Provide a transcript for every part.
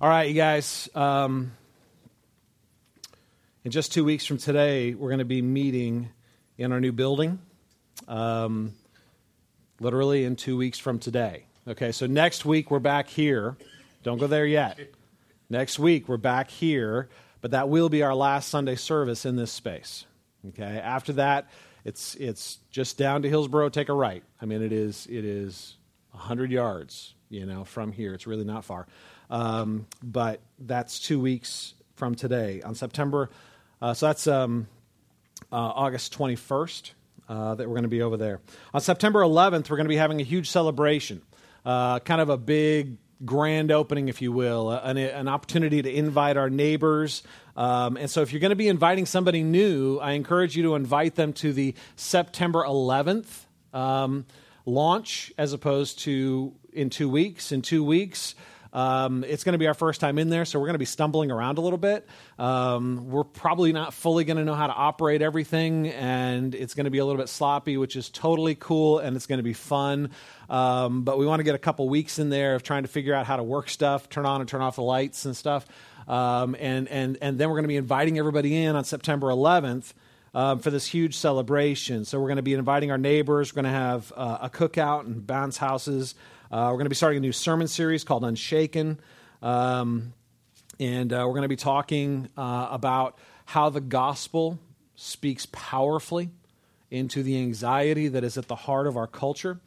All right, you guys. Um, in just two weeks from today, we're going to be meeting in our new building. Um, literally in two weeks from today. Okay, so next week we're back here. Don't go there yet. Next week we're back here, but that will be our last Sunday service in this space. Okay, after that, it's it's just down to Hillsboro. Take a right. I mean, it is it is hundred yards. You know, from here, it's really not far. Um, but that's two weeks from today on September. Uh, so that's um, uh, August 21st uh, that we're going to be over there. On September 11th, we're going to be having a huge celebration, uh, kind of a big grand opening, if you will, an, an opportunity to invite our neighbors. Um, and so, if you're going to be inviting somebody new, I encourage you to invite them to the September 11th um, launch as opposed to in two weeks. In two weeks, um, it's going to be our first time in there, so we're going to be stumbling around a little bit. Um, we're probably not fully going to know how to operate everything, and it's going to be a little bit sloppy, which is totally cool, and it's going to be fun. Um, but we want to get a couple weeks in there of trying to figure out how to work stuff, turn on and turn off the lights and stuff. Um, and, and, and then we're going to be inviting everybody in on September 11th. Um, for this huge celebration. So, we're going to be inviting our neighbors. We're going to have uh, a cookout and bounce houses. Uh, we're going to be starting a new sermon series called Unshaken. Um, and uh, we're going to be talking uh, about how the gospel speaks powerfully into the anxiety that is at the heart of our culture.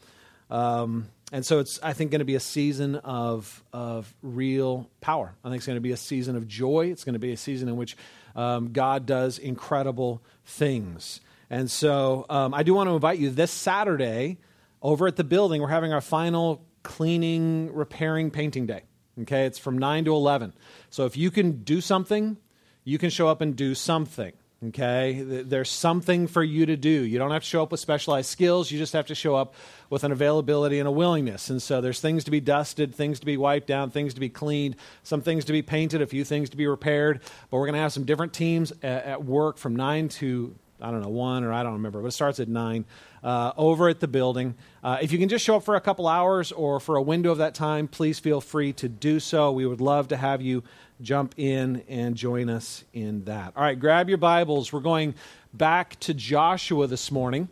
Um, and so it's, I think, going to be a season of, of real power. I think it's going to be a season of joy. It's going to be a season in which um, God does incredible things. And so um, I do want to invite you this Saturday over at the building. We're having our final cleaning, repairing, painting day. Okay, it's from 9 to 11. So if you can do something, you can show up and do something. Okay, there's something for you to do. You don't have to show up with specialized skills, you just have to show up with an availability and a willingness. And so there's things to be dusted, things to be wiped down, things to be cleaned, some things to be painted, a few things to be repaired. But we're going to have some different teams at, work from 9 to I don't know, one or I don't remember, but it starts at nine uh, over at the building. Uh, if you can just show up for a couple hours or for a window of that time, please feel free to do so. We would love to have you jump in and join us in that. All right, grab your Bibles. We're going back to Joshua this morning.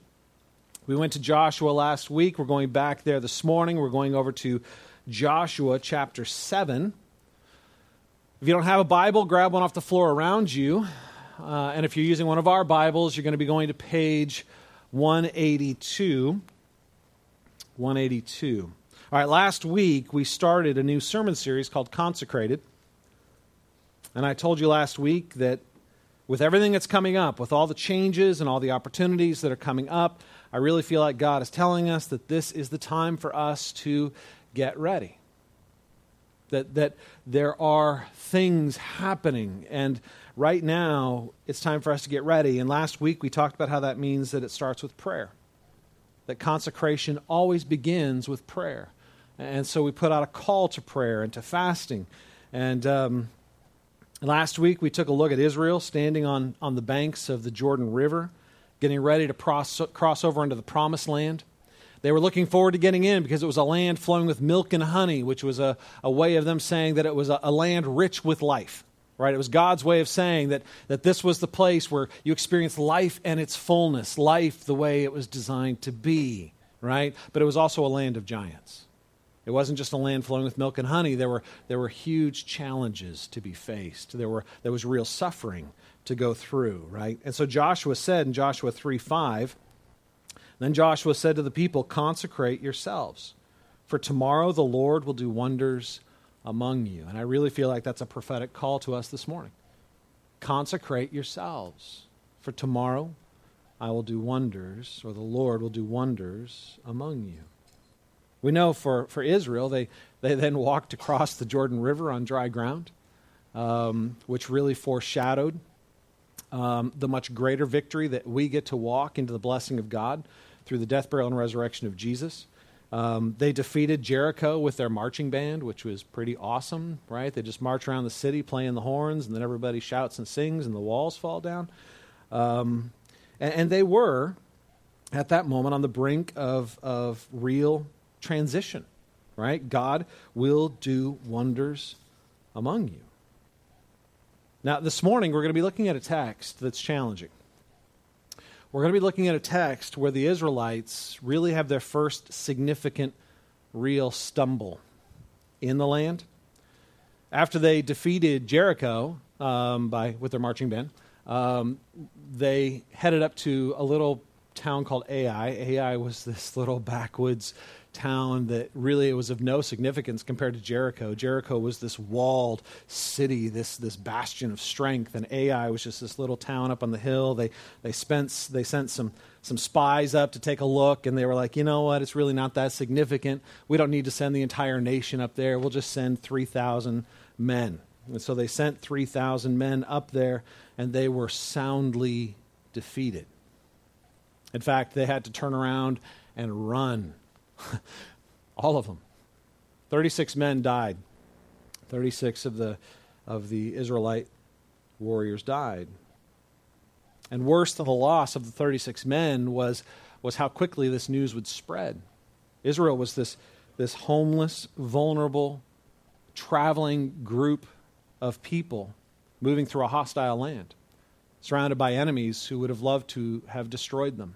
We went to Joshua last week. We're going back there this morning. We're going over to Joshua chapter 7. If you don't have a Bible, grab one off the floor around you. Uh, and if you're using one of our Bibles, you're going to be going to page 182. 182. All right, last week we started a new sermon series called Consecrated. And I told you last week that with everything that's coming up, with all the changes and all the opportunities that are coming up, I really feel like God is telling us that this is the time for us to get ready. That, that there are things happening, and right now it's time for us to get ready. And last week we talked about how that means that it starts with prayer, that consecration always begins with prayer. And so we put out a call to prayer and to fasting. And um, last week we took a look at Israel standing on, on the banks of the Jordan River, getting ready to cross, cross over into the promised land. They were looking forward to getting in because it was a land flowing with milk and honey, which was a, a way of them saying that it was a, a land rich with life right? It was God's way of saying that, that this was the place where you experience life and its fullness, life the way it was designed to be, right? But it was also a land of giants. It wasn't just a land flowing with milk and honey. There were, there were huge challenges to be faced. There, were, there was real suffering to go through, right? And so Joshua said in Joshua 3 5, then Joshua said to the people, Consecrate yourselves, for tomorrow the Lord will do wonders among you. And I really feel like that's a prophetic call to us this morning. Consecrate yourselves, for tomorrow I will do wonders, or the Lord will do wonders among you. We know for, for Israel, they, they then walked across the Jordan River on dry ground, um, which really foreshadowed um, the much greater victory that we get to walk into the blessing of God through the death, burial, and resurrection of Jesus. Um, they defeated Jericho with their marching band, which was pretty awesome, right? They just march around the city playing the horns, and then everybody shouts and sings, and the walls fall down. Um, and, and, they were, at that moment, on the brink of, of real transition, right? God will do wonders among you. Now, this morning, we're going to be looking at a text that's challenging. We're going to be looking at a text where the Israelites really have their first significant, real stumble in the land. After they defeated Jericho um, by, with their marching band, um, they headed up to a little town called Ai. Ai was this little backwoods town that really it was of no significance compared to Jericho. Jericho was this walled city, this, this bastion of strength, and Ai was just this little town up on the hill. They, they, spent, they sent some, some spies up to take a look, and they were like, you know what, it's really not that significant. We don't need to send the entire nation up there. We'll just send 3,000 men. And so they sent 3,000 men up there, and they were soundly defeated. In fact, they had to turn around and run All of them. 36 men died. 36 of the, of the Israelite warriors died. And worse than the loss of the 36 men was, was how quickly this news would spread. Israel was this, this homeless, vulnerable, traveling group of people moving through a hostile land, surrounded by enemies who would have loved to have destroyed them.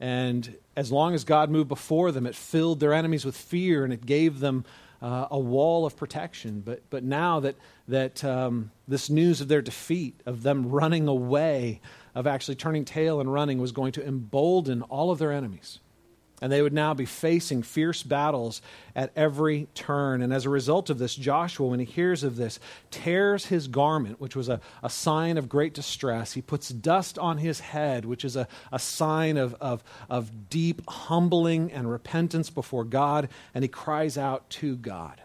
And as long as God moved before them, it filled their enemies with fear and it gave them uh, a wall of protection. But, but now that, that um, this news of their defeat, of them running away, of actually turning tail and running, was going to embolden all of their enemies. And they would now be facing fierce battles at every turn. And as a result of this, Joshua, when he hears of this, tears his garment, which was a, a sign of great distress. He puts dust on his head, which is a, a sign of, of, of deep humbling and repentance before God. And he cries out to God.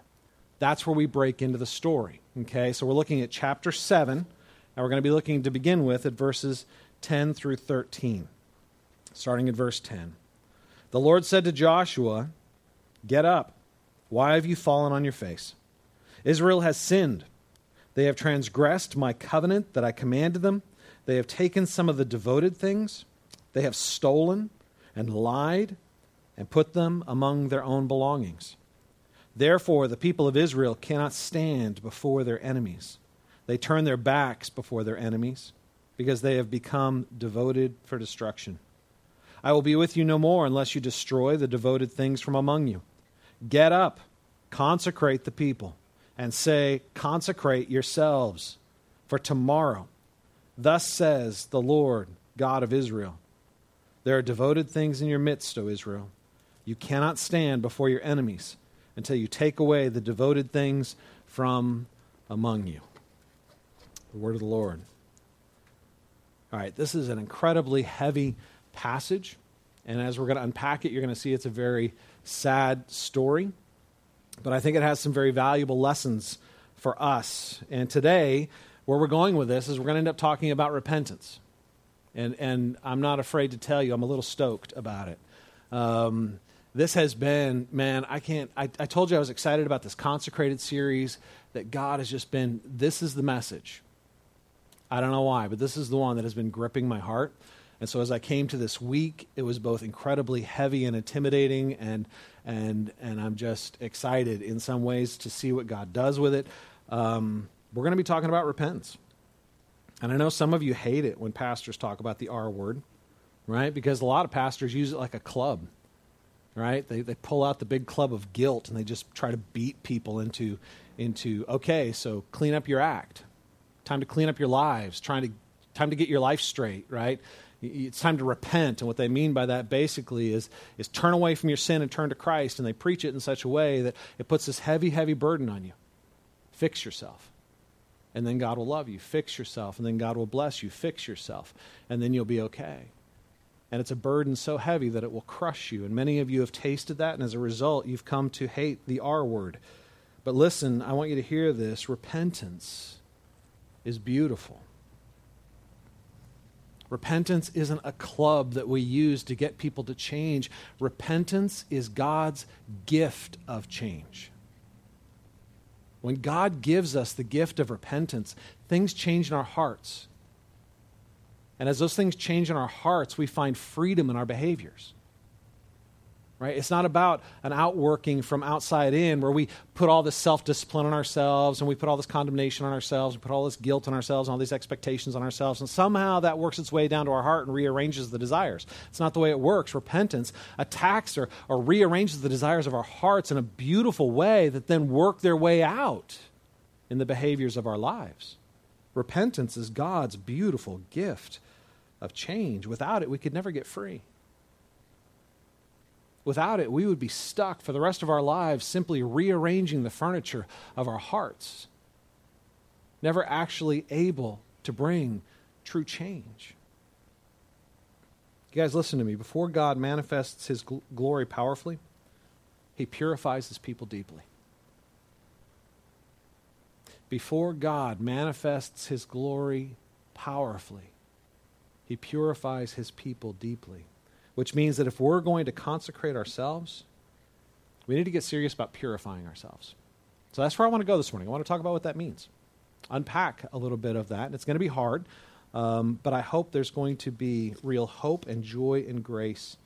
That's where we break into the story. Okay, so we're looking at chapter 7, and we're going to be looking to begin with at verses 10 through 13. Starting at verse 10. The Lord said to Joshua, Get up. Why have you fallen on your face? Israel has sinned. They have transgressed my covenant that I commanded them. They have taken some of the devoted things. They have stolen and lied and put them among their own belongings. Therefore, the people of Israel cannot stand before their enemies. They turn their backs before their enemies because they have become devoted for destruction. I will be with you no more unless you destroy the devoted things from among you. Get up, consecrate the people, and say, Consecrate yourselves for tomorrow. Thus says the Lord God of Israel There are devoted things in your midst, O Israel. You cannot stand before your enemies until you take away the devoted things from among you. The word of the Lord. All right, this is an incredibly heavy passage. And as we're going to unpack it, you're going to see it's a very sad story. But I think it has some very valuable lessons for us. And today, where we're going with this is we're going to end up talking about repentance. And, and I'm not afraid to tell you, I'm a little stoked about it. Um, this has been, man, I can't, I, I told you I was excited about this consecrated series that God has just been, this is the message. I don't know why, but this is the one that has been gripping my heart. And so as I came to this week, it was both incredibly heavy and intimidating, and, and, and I'm just excited in some ways to see what God does with it. Um, we're going to be talking about repentance. And I know some of you hate it when pastors talk about the R word, right? Because a lot of pastors use it like a club, right? They, they pull out the big club of guilt and they just try to beat people into, into okay, so clean up your act. Time to clean up your lives, trying to, time to get your life straight, right? It's time to repent. And what they mean by that basically is, is turn away from your sin and turn to Christ. And they preach it in such a way that it puts this heavy, heavy burden on you. Fix yourself. And then God will love you. Fix yourself. And then God will bless you. Fix yourself. And then you'll be okay. And it's a burden so heavy that it will crush you. And many of you have tasted that. And as a result, you've come to hate the R word. But listen, I want you to hear this repentance is beautiful. Repentance isn't a club that we use to get people to change. Repentance is God's gift of change. When God gives us the gift of repentance, things change in our hearts. And as those things change in our hearts, we find freedom in our behaviors. Right? It's not about an outworking from outside in where we put all this self discipline on ourselves and we put all this condemnation on ourselves, we put all this guilt on ourselves, and all these expectations on ourselves, and somehow that works its way down to our heart and rearranges the desires. It's not the way it works. Repentance attacks or, or rearranges the desires of our hearts in a beautiful way that then work their way out in the behaviors of our lives. Repentance is God's beautiful gift of change. Without it, we could never get free. Without it, we would be stuck for the rest of our lives simply rearranging the furniture of our hearts, never actually able to bring true change. You guys, listen to me. Before God manifests his gl- glory powerfully, he purifies his people deeply. Before God manifests his glory powerfully, he purifies his people deeply which means that if we're going to consecrate ourselves, we need to get serious about purifying ourselves. So that's where I want to go this morning. I want to talk about what that means, unpack a little bit of that. And it's going to be hard, um, but I hope there's going to be real hope and joy and grace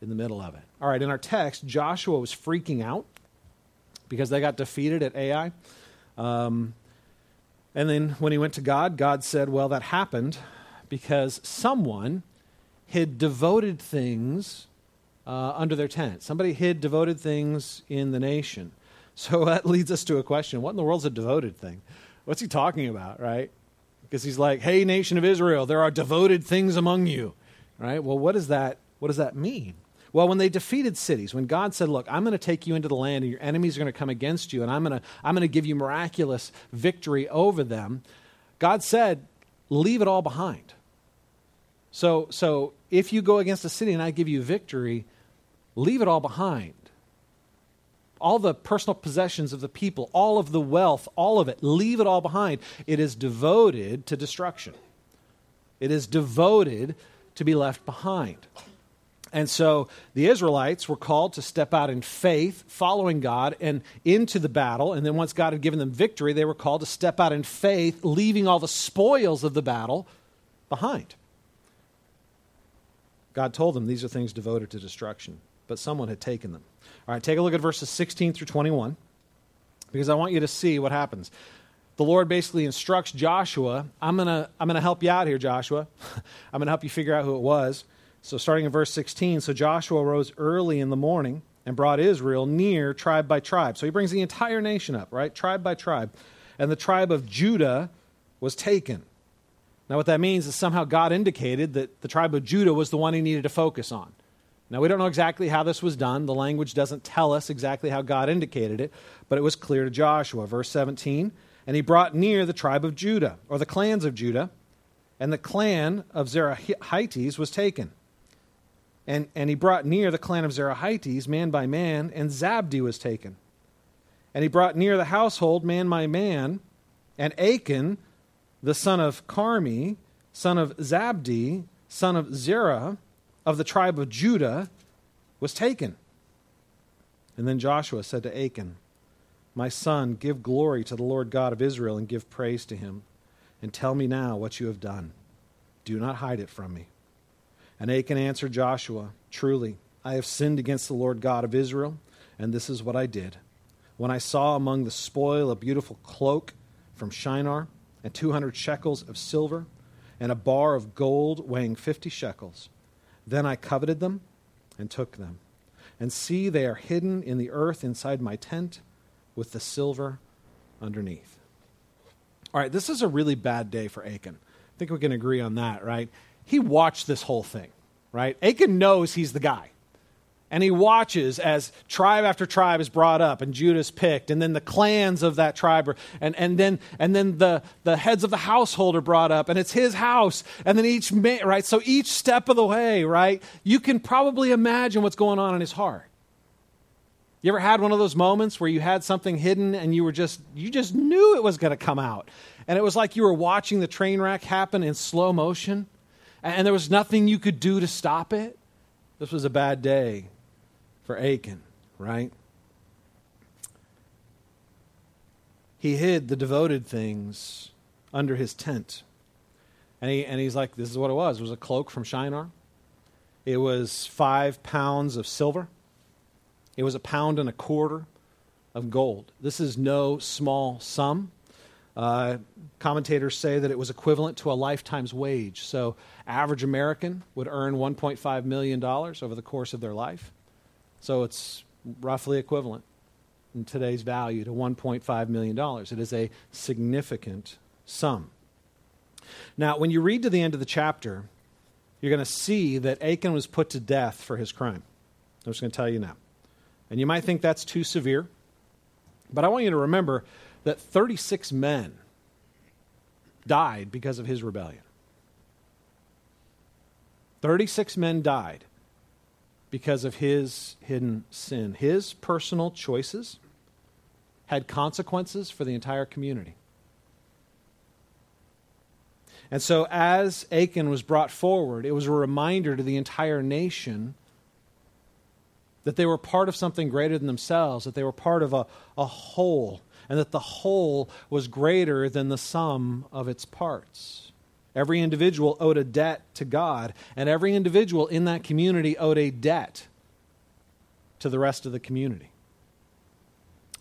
in the middle of it. All right, in our text, Joshua was freaking out because they got defeated at Ai. Um, and then when he went to God, God said, Well, that happened because someone hid devoted things uh, under their tent. Somebody hid devoted things in the nation. So that leads us to a question what in the world's a devoted thing? What's he talking about, right? Because he's like, hey, nation of Israel, there are devoted things among you, right? Well, what, is that, what does that mean? Well, when they defeated cities, when God said, Look, I'm going to take you into the land and your enemies are going to come against you, and I'm going to, I'm going to give you miraculous victory over them, God said, Leave it all behind. So, so if you go against a city and I give you victory, leave it all behind. All the personal possessions of the people, all of the wealth, all of it, leave it all behind. It is devoted to destruction. It is devoted to be left behind. And so the Israelites were called to step out in faith, following God, and into the battle. And then once God had given them victory, they were called to step out in faith, leaving all the spoils of the battle behind. God told them these are things devoted to destruction, but someone had taken them. All right, take a look at verses 16 through 21 because I want you to see what happens. The Lord basically instructs Joshua, I'm going to I'm going to help you out here, Joshua. I'm going to help you figure out who it was. So, starting in verse 16, so Joshua rose early in the morning and brought Israel near tribe by tribe. So, he brings the entire nation up, right? Tribe by tribe. And the tribe of Judah was taken. Now, what that means is somehow God indicated that the tribe of Judah was the one he needed to focus on. Now, we don't know exactly how this was done. The language doesn't tell us exactly how God indicated it, but it was clear to Joshua. Verse 17 And he brought near the tribe of Judah, or the clans of Judah, and the clan of Zerahites was taken. And, and he brought near the clan of Zerahites, man by man, and Zabdi was taken. And he brought near the household, man by man, and Achan, the son of Carmi, son of Zabdi, son of Zerah, of the tribe of Judah, was taken. And then Joshua said to Achan, My son, give glory to the Lord God of Israel and give praise to him. And tell me now what you have done. Do not hide it from me. And Achan answered Joshua, Truly, I have sinned against the Lord God of Israel, and this is what I did. When I saw among the spoil a beautiful cloak from Shinar, and 200 shekels of silver, and a bar of gold weighing 50 shekels. Then I coveted them and took them. And see, they are hidden in the earth inside my tent with the silver underneath. All right, this is a really bad day for Achan. I think we can agree on that, right? He watched this whole thing, right? Achan knows he's the guy. And he watches as tribe after tribe is brought up and Judah's picked, and then the clans of that tribe, are, and, and then, and then the, the heads of the household are brought up, and it's his house. And then each, right? So each step of the way, right? You can probably imagine what's going on in his heart. You ever had one of those moments where you had something hidden and you were just, you just knew it was going to come out? And it was like you were watching the train wreck happen in slow motion, and there was nothing you could do to stop it? This was a bad day for Achan, right? He hid the devoted things under his tent. And, he, and he's like, this is what it was. It was a cloak from Shinar. It was five pounds of silver. It was a pound and a quarter of gold. This is no small sum. Uh, commentators say that it was equivalent to a lifetime's wage. So, average American would earn $1.5 million over the course of their life. So, it's roughly equivalent in today's value to $1.5 million. It is a significant sum. Now, when you read to the end of the chapter, you're going to see that Achan was put to death for his crime. I'm just going to tell you now. And you might think that's too severe, but I want you to remember that 36 men died because of his rebellion. 36 men died because of his hidden sin. His personal choices had consequences for the entire community. And so, as Achan was brought forward, it was a reminder to the entire nation that they were part of something greater than themselves, that they were part of a, a whole, and that the whole was greater than the sum of its parts. Every individual owed a debt to God, and every individual in that community owed a debt to the rest of the community.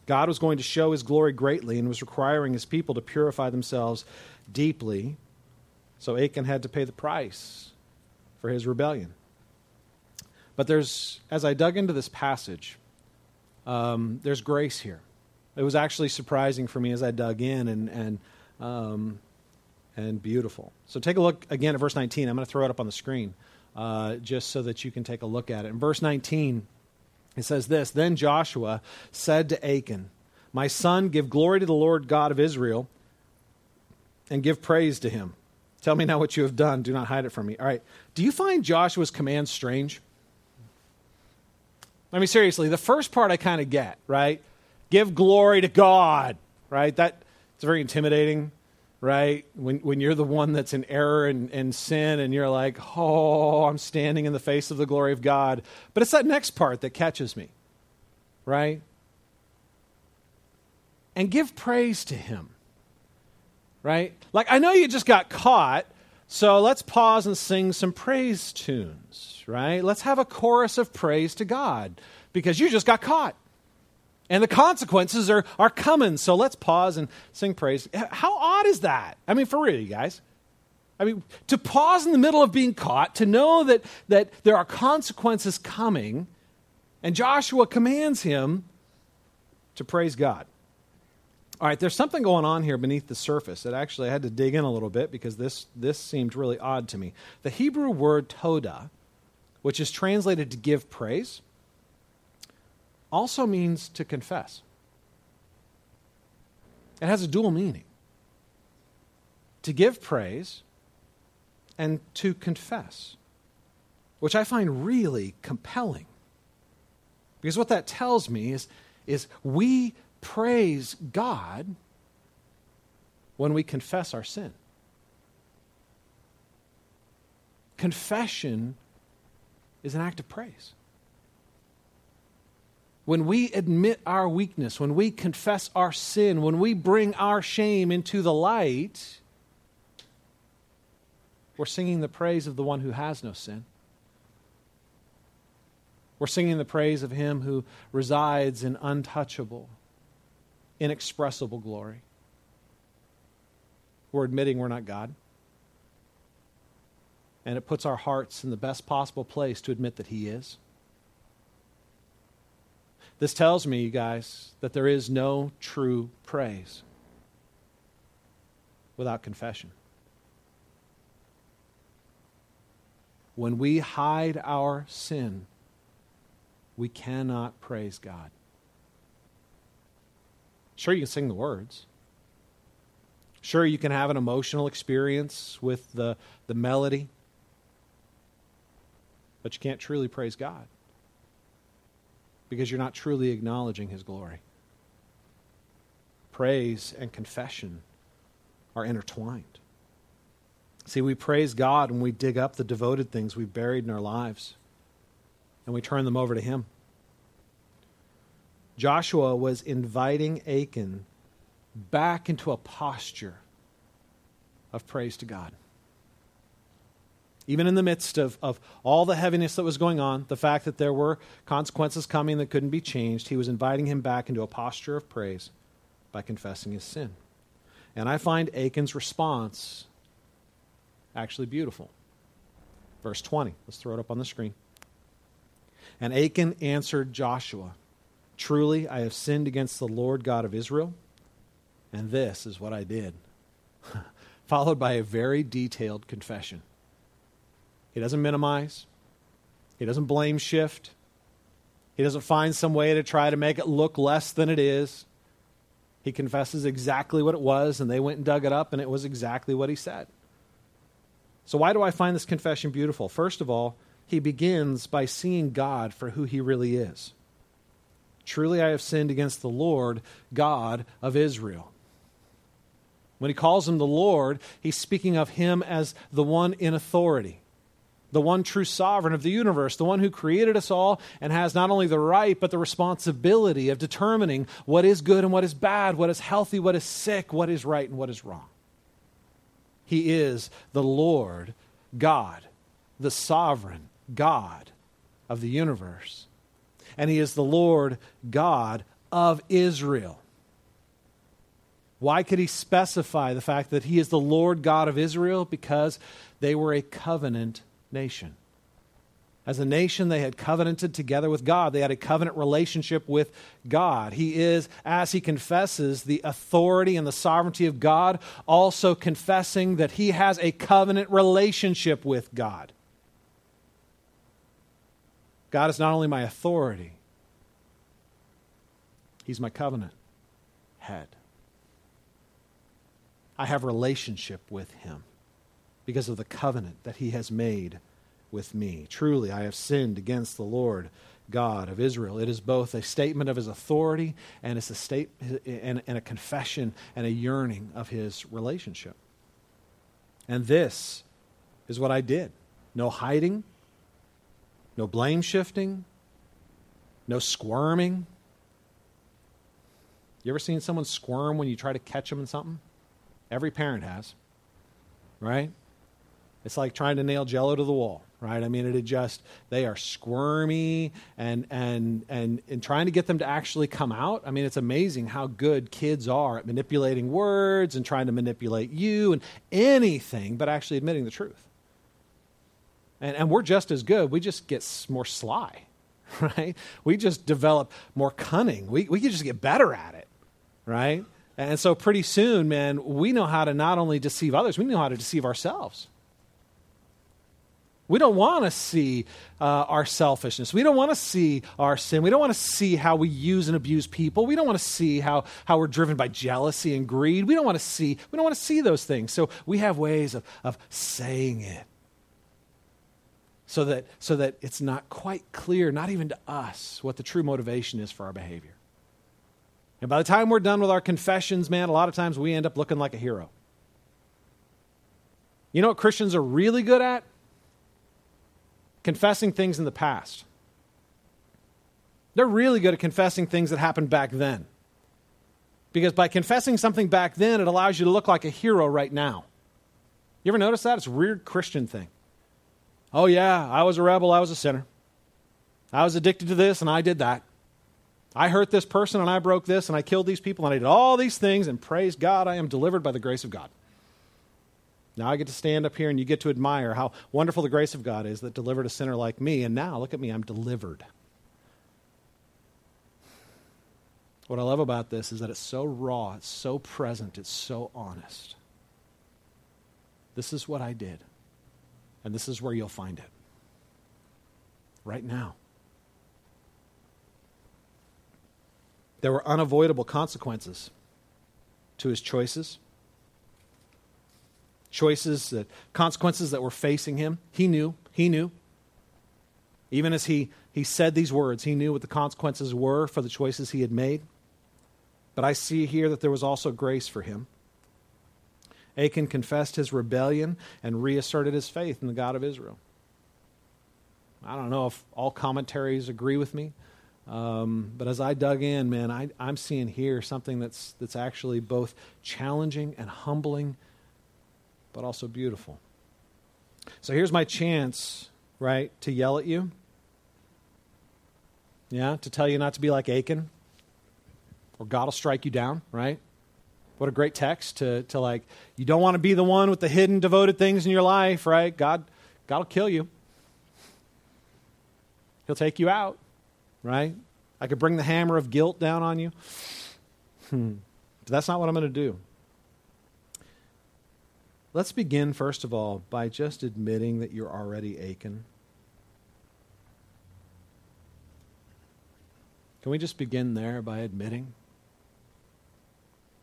God was going to show his glory greatly and was requiring his people to purify themselves deeply. So Achan had to pay the price for his rebellion. But there's, as I dug into this passage, um, there's grace here. It was actually surprising for me as I dug in and, and, um, and beautiful. So take a look again at verse 19. I'm going to throw it up on the screen uh, just so that you can take a look at it. In verse 19, it says this Then Joshua said to Achan, My son, give glory to the Lord God of Israel and give praise to him. Tell me now what you have done. Do not hide it from me. All right. Do you find Joshua's command strange? I mean, seriously, the first part I kind of get, right? Give glory to God, right? That it's very intimidating, right? When when you're the one that's in error and, and sin, and you're like, oh, I'm standing in the face of the glory of God. But it's that next part that catches me, right? And give praise to Him, right? Like I know you just got caught, so let's pause and sing some praise tunes right? Let's have a chorus of praise to God because you just got caught. And the consequences are, are coming. So let's pause and sing praise. How odd is that? I mean, for real, you guys. I mean, to pause in the middle of being caught, to know that, that there are consequences coming, and Joshua commands him to praise God. All right, there's something going on here beneath the surface that actually I had to dig in a little bit because this, this seemed really odd to me. The Hebrew word toda which is translated to give praise, also means to confess. It has a dual meaning to give praise and to confess, which I find really compelling. Because what that tells me is, is we praise God when we confess our sin. Confession is an act of praise. When we admit our weakness, when we confess our sin, when we bring our shame into the light, we're singing the praise of the one who has no sin. We're singing the praise of him who resides in untouchable, inexpressible glory. We're admitting we're not God and it puts our hearts in the best possible place to admit that He is. This tells me, you guys, that there is no true praise without confession. When we hide our sin, we cannot praise God. Sure, you can sing the words. Sure, you can have an emotional experience with the, the melody but you can't truly praise God because you're not truly acknowledging His glory. Praise and confession are intertwined. See, we praise God when we dig up the devoted things we've buried in our lives and we turn them over to Him. Joshua was inviting Achan back into a posture of praise to God. Even in the midst of, of all the heaviness that was going on, the fact that there were consequences coming that couldn't be changed, he was inviting him back into a posture of praise by confessing his sin. And I find Achan's response actually beautiful. Verse 20. Let's throw it up on the screen. And Achan answered Joshua, Truly, I have sinned against the Lord God of Israel, and this is what I did. Followed by a very detailed confession. He doesn't minimize, he doesn't blame shift, he doesn't find some way to try to make it look less than it is. He confesses exactly what it was, and they went and dug it up, and it was exactly what he said. So, why do I find this confession beautiful? First of all, he begins by seeing God for who he really is. Truly, I have sinned against the Lord, God of Israel. When he calls him the Lord, he's speaking of him as the one in authority, the one true sovereign of the universe, the one who created us all and has not only the right, but the responsibility of determining what is good and what is bad, what is healthy, what is sick, what is right and what is wrong. He is the Lord God, the sovereign God of the universe. And He is the Lord God of Israel. Why could he specify the fact that he is the Lord God of Israel? Because they were a covenant nation. As a nation, they had covenanted together with God. They had a covenant relationship with God. He is, as he confesses the authority and the sovereignty of God, also confessing that he has a covenant relationship with God. God is not only my authority, he's my covenant head. I have relationship with him because of the covenant that he has made with me. Truly, I have sinned against the Lord God of Israel. It is both a statement of his authority and it's a state and, and a confession and a yearning of his relationship. And this is what I did. No hiding, no blame shifting, no squirming. You ever seen someone squirm when you try to catch them in something? Every parent has, right? It's like trying to nail jello to the wall, right? I mean, it just they are squirmy and and and and trying to get them to actually come out. I mean, it's amazing how good kids are at manipulating words and trying to manipulate you and anything, but actually admitting the truth. And and we're just as good. We just get more sly, right? We just develop more cunning. We we can just get better at it, right? And so pretty soon, man, we know how to not only deceive others, we know how to deceive ourselves. We don't want to see uh, our selfishness. We don't want to see our sin. We don't want to see how we use and abuse people. We don't want to see how, how we're driven by jealousy and greed. We don't want to see, we don't want to see those things. So we have ways of, of saying it so that, so that it's not quite clear, not even to us, what the true motivation is for our behavior. And by the time we're done with our confessions, man, a lot of times we end up looking like a hero. You know what Christians are really good at? Confessing things in the past. They're really good at confessing things that happened back then. Because by confessing something back then, it allows you to look like a hero right now. You ever notice that? It's a weird Christian thing. Oh, yeah, I was a rebel, I was a sinner. I was addicted to this, and I did that. I hurt this person, and I broke this, and I killed these people, and I did all these things, and praise God, I am delivered by the grace of God. Now I get to stand up here and you get to admire how wonderful the grace of God is that delivered a sinner like me. And now, look at me, I'm delivered. What I love about this is that it's so raw, it's so present, it's so honest. This is what I did. And this is where you'll find it. Right now. There were unavoidable consequences to his choices choices, the consequences that were facing him. He knew. He knew. Even as he, he said these words, he knew what the consequences were for the choices he had made. But I see here that there was also grace for him. Achan confessed his rebellion and reasserted his faith in the God of Israel. I don't know if all commentaries agree with me, um, but as I dug in, man, I, I'm seeing here something that's, that's actually both challenging and humbling but also beautiful. So here's my chance, right, to yell at you. Yeah, to tell you not to be like Achan. Or God will strike you down, right? What a great text to, to like, you don't want to be the one with the hidden, devoted things in your life, right? God, God will kill you. He'll take you out, right? I could bring the hammer of guilt down on you. Hmm. But that's not what I'm going to do. Let's begin, first of all, by just admitting that you're already aching. Can we just begin there by admitting?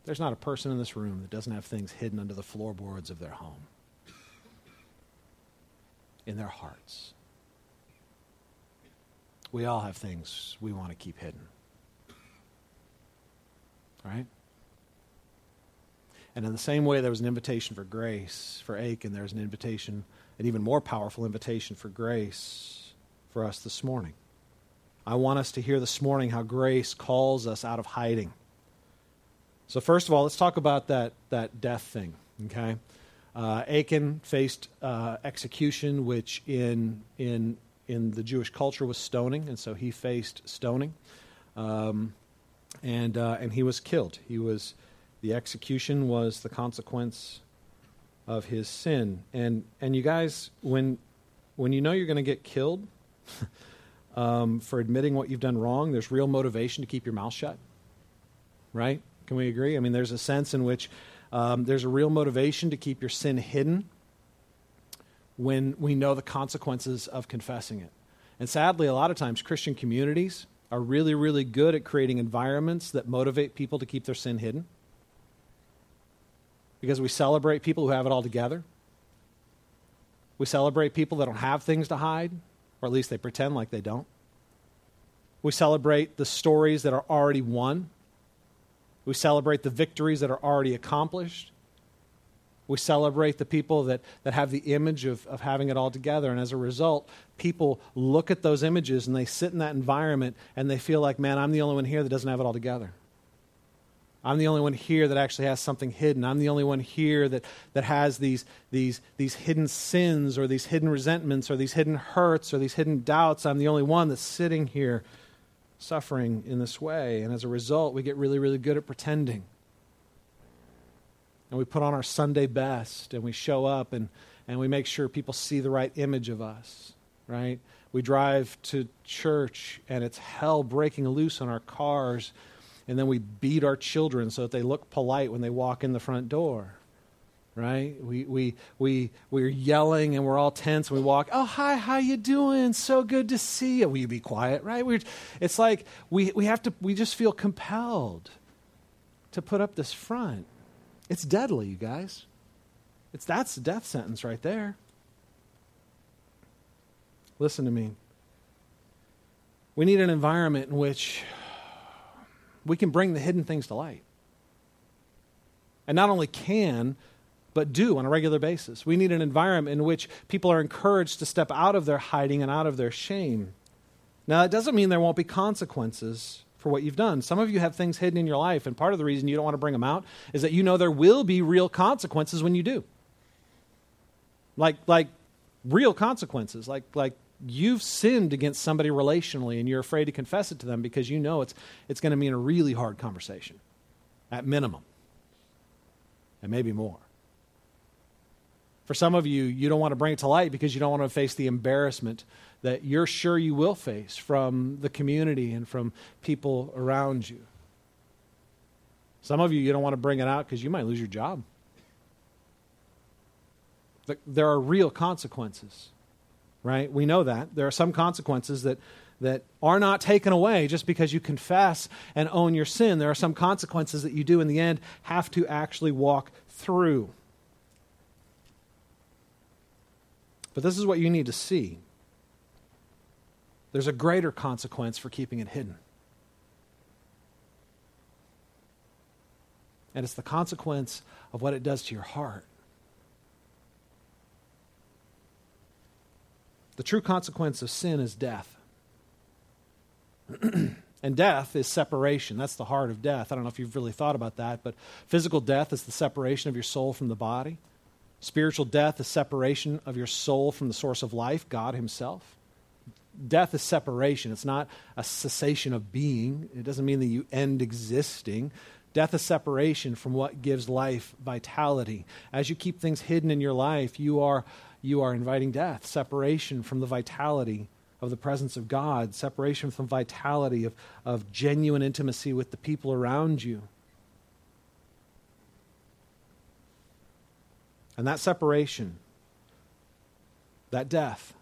There's not a person in this room that doesn't have things hidden under the floorboards of their home, in their hearts. We all have things we want to keep hidden. Right? And in the same way, there was an invitation for grace for Achan, there's an invitation, an even more powerful invitation for grace for us this morning. I want us to hear this morning how grace calls us out of hiding. So, first of all, let's talk about that, that death thing, okay? Uh, Achan faced uh, execution, which in, in, in the Jewish culture was stoning, and so he faced stoning. Um, and, uh, and he was killed. He was the execution was the consequence of his sin. And and you guys, when when you know you're going to get killed um, for admitting what you've done wrong, there's real motivation to keep your mouth shut. Right? Can we agree? I mean, there's a sense in which um, there's a real motivation to keep your sin hidden when we know the consequences of confessing it. And sadly, a lot of times Christian communities are really, really good at creating environments that motivate people to keep their sin hidden because we celebrate people who have it all together. We celebrate people that don't have things to hide, or at least they pretend like they don't. We celebrate the stories that are already won. We celebrate the victories that are already accomplished. We celebrate the people that, that have the image of, of having it all together. And as a result, people look at those images and they sit in that environment and they feel like, man, I'm the only one here that doesn't have it all together. I'm the only one here that actually has something hidden. I'm the only one here that, that has these, these, these hidden sins or these hidden resentments or these hidden hurts or these hidden doubts. I'm the only one that's sitting here suffering in this way. And as a result, we get really, really good at pretending. And we put on our Sunday best and we show up and, and we make sure people see the right image of us, right? We drive to church and it's hell breaking loose on our cars and then we beat our children so that they look polite when they walk in the front door right? We we we we're yelling and we're all tense and we walk. Oh hi how you doing? So good to see you. Will you be quiet right? We it's like we we have to we just feel compelled to put up this front. It's deadly you guys. It's that's a death sentence right there. Listen to me. We need an environment in which we can bring the hidden things to light. And not only can, but do on a regular basis. We need an environment in which people are encouraged to step out of their hiding and out of their shame. Now, it doesn't mean there won't be consequences for what you've done. Some of you have things hidden in your life, and part of the reason you don't want to bring them out is that you know there will be real consequences when you do. Like, like real consequences, like, like you've sinned against somebody relationally and you're afraid to confess it to them because you know it's, it's going to mean a really hard conversation, at minimum, and maybe more. For some of you, you don't want to bring it to light because you don't want to face the embarrassment that you're sure you will face from the community and from people around you. Some of you, you don't want to bring it out because you might lose your job. There are real consequences right? We know that. There are some consequences that, that are not taken away just because you confess and own your sin. There are some consequences that you do in the end have to actually walk through. But this is what you need to see there's a greater consequence for keeping it hidden. And it's the consequence of what it does to your heart. The true consequence of sin is death. and death is separation. That's the heart of death. I don't know if you've really thought about that, but physical death is the separation of your soul from the body. Spiritual death is separation of your soul from the source of life, God Himself. Death is separation. It's not a cessation of being. It doesn't mean that you end existing. Death is separation from what gives life vitality. As you keep things hidden in your life, you are, you are inviting death, separation from the vitality of the presence of God, separation from vitality of, of genuine intimacy with the people around you. And that separation, that death,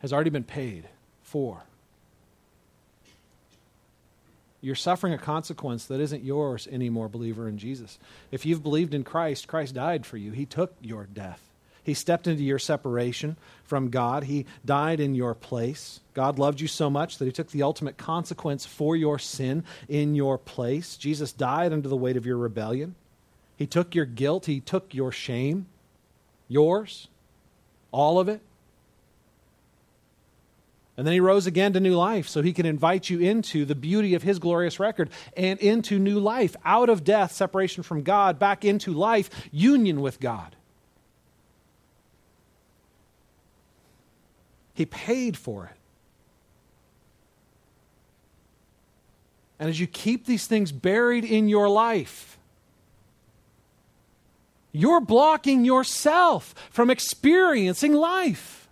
has already been paid for. You're suffering a consequence that isn't yours anymore, believer in Jesus. If you've believed in Christ, Christ died for you. He took your death. He stepped into your separation from God. He died in your place. God loved you so much that He took the ultimate consequence for your sin in your place. Jesus died under the weight of your rebellion. He took your guilt, He took your shame, yours, all of it. And then he rose again to new life so he can invite you into the beauty of his glorious record and into new life, out of death, separation from God, back into life, union with God. He paid for it. And as you keep these things buried in your life, you're blocking yourself from experiencing life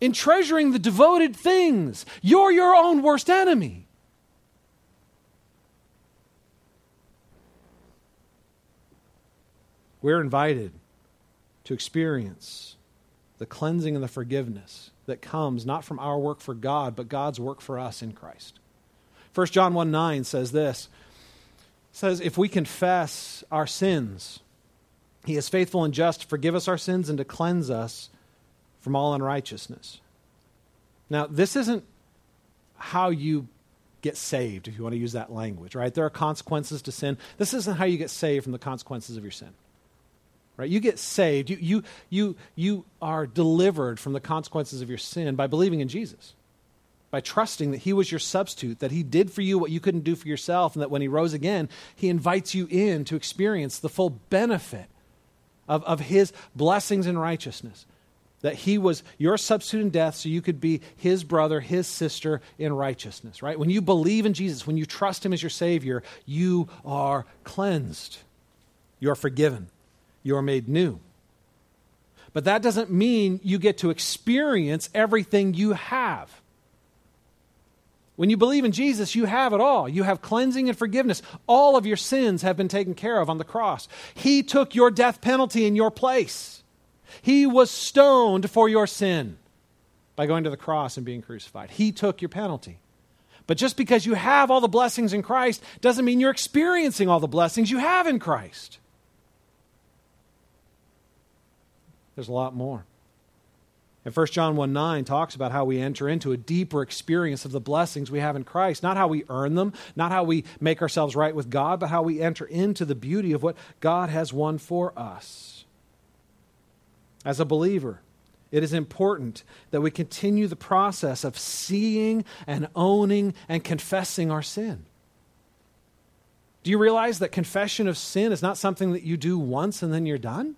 in treasuring the devoted things. You're your own worst enemy. We're invited to experience the cleansing and the forgiveness that comes not from our work for God, but God's work for us in Christ. 1 John 1 9 says this says, If we confess our sins, he is faithful and just to forgive us our sins and to cleanse us from all unrighteousness. Now, this isn't how you get saved, if you want to use that language, right? There are consequences to sin. This isn't how you get saved from the consequences of your sin. Right? You get saved. You, you, you, you are delivered from the consequences of your sin by believing in Jesus, by trusting that He was your substitute, that He did for you what you couldn't do for yourself, and that when He rose again, He invites you in to experience the full benefit of, of His blessings and righteousness that he was your substitute in death so you could be his brother, his sister in righteousness, right? When you believe in Jesus, when you trust him as your Savior, you are cleansed. You are forgiven. You are made new. But that doesn't mean you get to experience everything you have. When you believe in Jesus, you have it all. You have cleansing and forgiveness. All of your sins have been taken care of on the cross. He took your death penalty in your place. He was stoned for your sin by going to the cross and being crucified. He took your penalty. But just because you have all the blessings in Christ doesn't mean you're experiencing all the blessings you have in Christ. There's a lot more. And 1 John 1 9 talks about how we enter into a deeper experience of the blessings we have in Christ. Not how we earn them, not how we make ourselves right with God, but how we enter into the beauty of what God has won for us. As a believer, it is important that we continue the process of seeing and owning and confessing our sin. Do you realize that confession of sin is not something that you do once and then you're done?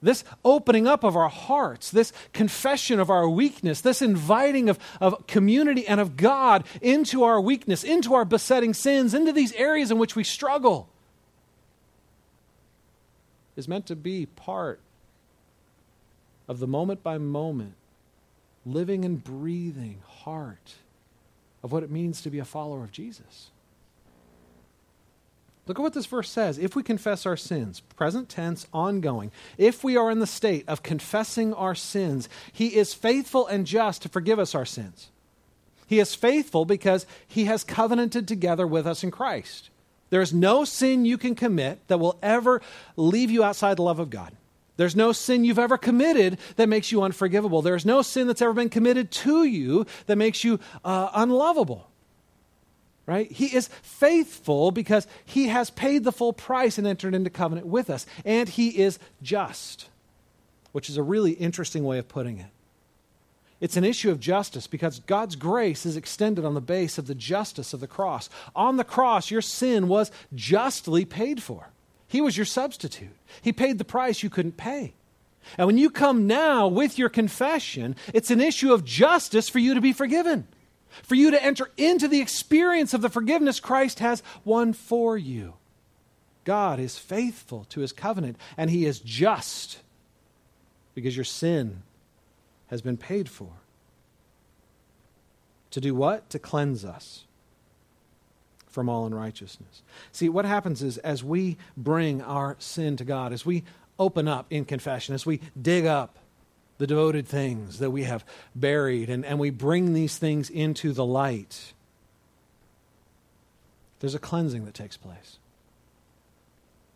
This opening up of our hearts, this confession of our weakness, this inviting of, of community and of God into our weakness, into our besetting sins, into these areas in which we struggle is meant to be part of the moment by moment, living and breathing heart of what it means to be a follower of Jesus. Look at what this verse says. If we confess our sins, present tense, ongoing, if we are in the state of confessing our sins, He is faithful and just to forgive us our sins. He is faithful because He has covenanted together with us in Christ. There's no sin you can commit that will ever leave you outside the love of God. There's no sin you've ever committed that makes you unforgivable. There's no sin that's ever been committed to you that makes you uh, unlovable. Right? He is faithful because he has paid the full price and entered into covenant with us. And he is just, which is a really interesting way of putting it. It's an issue of justice because God's grace is extended on the base of the justice of the cross. On the cross, your sin was justly paid for. He was your substitute. He paid the price you couldn't pay. And when you come now with your confession, it's an issue of justice for you to be forgiven, for you to enter into the experience of the forgiveness Christ has won for you. God is faithful to his covenant, and he is just because your sin has been paid for. To do what? To cleanse us from all unrighteousness. See, what happens is as we bring our sin to God, as we open up in confession, as we dig up the devoted things that we have buried and, and we bring these things into the light, there's a cleansing that takes place.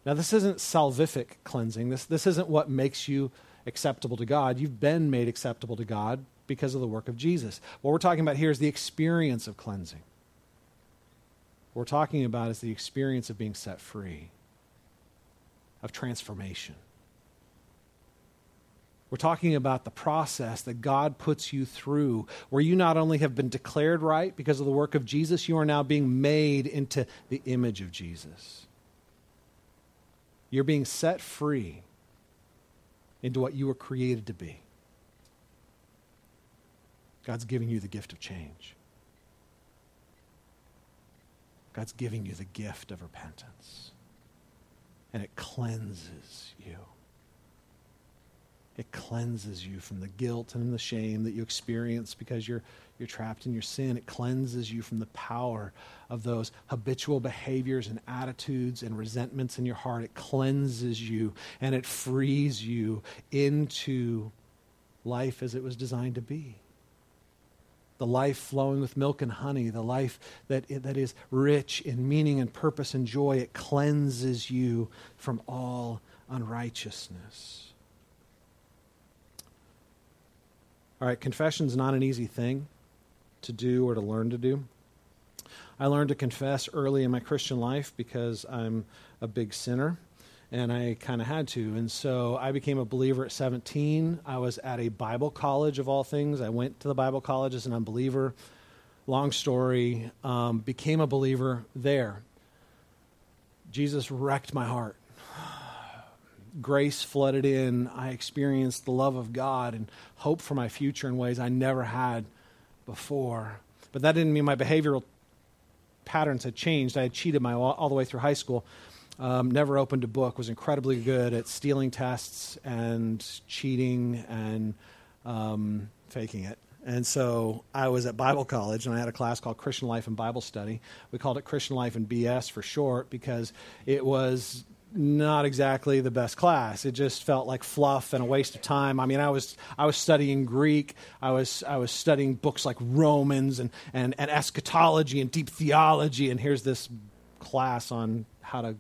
Now, this isn't salvific cleansing. This, this isn't what makes you acceptable to God. You've been made acceptable to God because of the work of Jesus. What we're talking about here is the experience of cleansing. What we're talking about is the experience of being set free, of transformation. We're talking about the process that God puts you through, where you not only have been declared right because of the work of Jesus, you are now being made into the image of Jesus. You're being set free into what you were created to be. God's giving you the gift of change. God's giving you the gift of repentance. And it cleanses you. It cleanses you from the guilt and the shame that you experience because you're, you're trapped in your sin. It cleanses you from the power of those habitual behaviors and attitudes and resentments in your heart. It cleanses you and it frees you into life as it was designed to be. The life flowing with milk and honey, the life that, that is rich in meaning and purpose and joy. It cleanses you from all unrighteousness. All right, confession's not an easy thing to do or to learn to do. I learned to confess early in my Christian life because I'm a big sinner and I kind of had to. And so I became a believer at 17. I was at a Bible college of all things. I went to the Bible college as an unbeliever. Long story, um, became a believer there. Jesus wrecked my heart grace flooded in, I experienced the love of God and hope for my future in ways I never had before. But that didn't mean my behavioral patterns had changed. I had cheated my all the way through high school. Um, never opened a book. Was incredibly good at stealing tests and cheating and um, faking it. And so I was at Bible college and I had a class called Christian Life and Bible Study. We called it Christian Life and BS for short because it was not exactly the best class. It just felt like fluff and a waste of time. I mean, I was I was studying Greek. I was I was studying books like Romans and and, and eschatology and deep theology. And here's this class on how to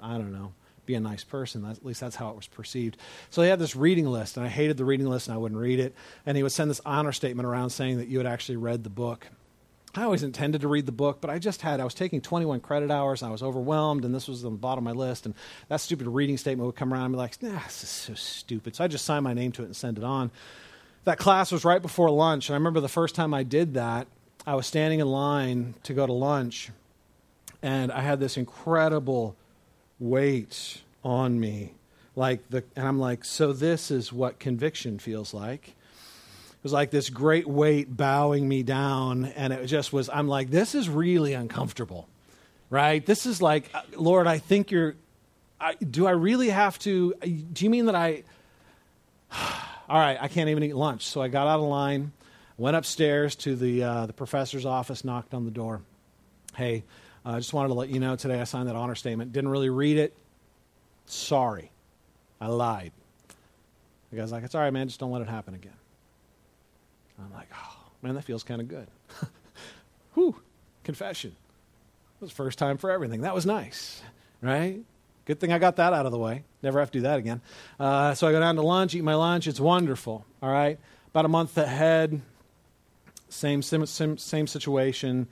I don't know be a nice person. At least that's how it was perceived. So he had this reading list, and I hated the reading list, and I wouldn't read it. And he would send this honor statement around saying that you had actually read the book. I always intended to read the book, but I just had, I was taking 21 credit hours, and I was overwhelmed, and this was on the bottom of my list, and that stupid reading statement would come around and be like, nah, this is so stupid. So I just signed my name to it and sent it on. That class was right before lunch, and I remember the first time I did that, I was standing in line to go to lunch, and I had this incredible weight on me. Like the, and I'm like, so this is what conviction feels like was like this great weight bowing me down. And it just was, I'm like, this is really uncomfortable, right? This is like, uh, Lord, I think you're, I, do I really have to? Do you mean that I, all right, I can't even eat lunch. So I got out of line, went upstairs to the, uh, the professor's office, knocked on the door. Hey, I uh, just wanted to let you know today I signed that honor statement. Didn't really read it. Sorry. I lied. The guy's like, it's all right, man, just don't let it happen again. I'm like, oh, man, that feels kind of good. Whew, confession. It was first time for everything. That was nice, right? Good thing I got that out of the way. Never have to do that again. Uh, so I go down to lunch, eat my lunch. It's wonderful, all right? About a month ahead, same, same, same situation,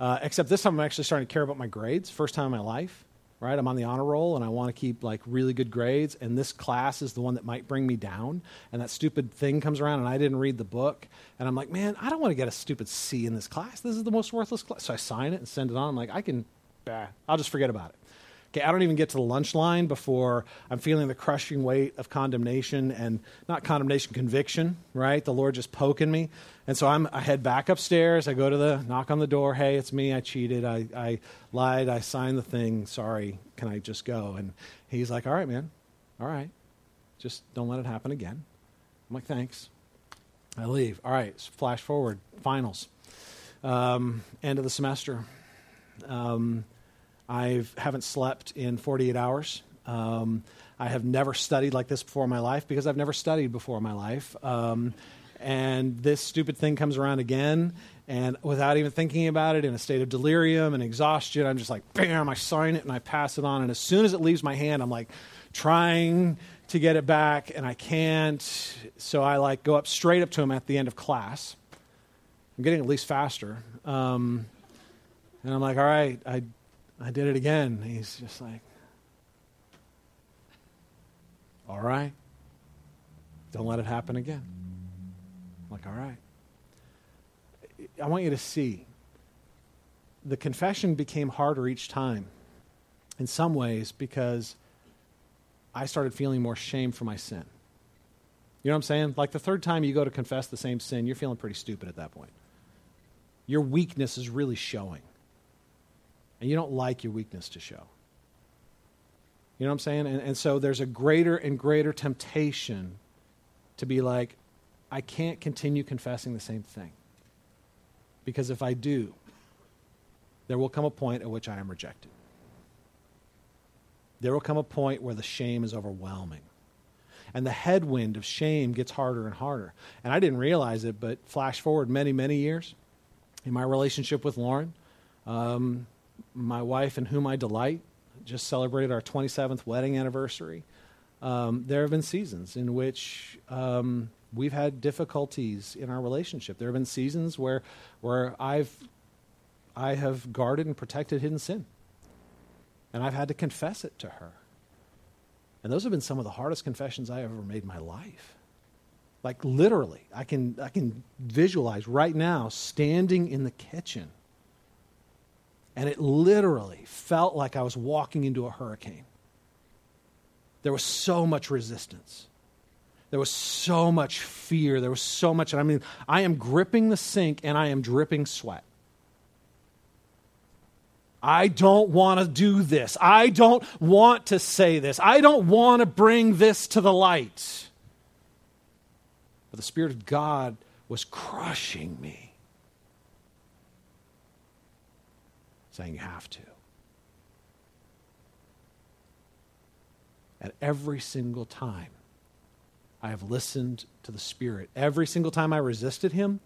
uh, except this time I'm actually starting to care about my grades. First time in my life right? I'm on the honor roll and I want to keep like really good grades, and this class is the one that might bring me down. And that stupid thing comes around, and I didn't read the book, and I'm like, man, I don't want to get a stupid C in this class. This is the most worthless class. So I sign it and send it on. I'm like, I can, bah, I'll just forget about it. Okay, I don't even get to the lunch line before I'm feeling the crushing weight of condemnation and not condemnation, conviction, right? The Lord just poking me. And so I'm, I head back upstairs. I go to the knock on the door. Hey, it's me. I cheated. I, I lied. I signed the thing. Sorry. Can I just go? And he's like, All right, man. All right. Just don't let it happen again. I'm like, Thanks. I leave. All right. Flash forward. Finals. Um, end of the semester. Um, I haven't slept in 48 hours. Um, I have never studied like this before in my life because I've never studied before in my life. Um, and this stupid thing comes around again, and without even thinking about it, in a state of delirium and exhaustion, I'm just like, bam, I sign it and I pass it on. And as soon as it leaves my hand, I'm like trying to get it back, and I can't. So I like go up straight up to him at the end of class. I'm getting at least faster. Um, and I'm like, all right, I I did it again. He's just like, all right. Don't let it happen again. I'm like, all right. I want you to see the confession became harder each time in some ways because I started feeling more shame for my sin. You know what I'm saying? Like the third time you go to confess the same sin, you're feeling pretty stupid at that point. Your weakness is really showing and you don't like your weakness to show. You know what I'm saying? And, and so there's a greater and greater temptation to be like, I can't continue confessing the same thing. Because if I do, there will come a point at which I am rejected. There will come a point where the shame is overwhelming. And the headwind of shame gets harder and harder. And I didn't realize it, but flash forward many, many years in my relationship with Lauren, um, my wife, in whom I delight, just celebrated our 27th wedding anniversary. Um, there have been seasons in which um, we've had difficulties in our relationship. There have been seasons where, where I've, I have guarded and protected hidden sin. And I've had to confess it to her. And those have been some of the hardest confessions I have ever made in my life. Like literally, I can, I can visualize right now standing in the kitchen and it literally felt like I was walking into a hurricane. There was so much resistance. There was so much fear. There was so much. I mean, I am gripping the sink and I am dripping sweat. I don't want to do this. I don't want to say this. I don't want to bring this to the light. But the Spirit of God was crushing me. Saying you have to. At every single time, I have listened to the Spirit. Every single time I resisted Him,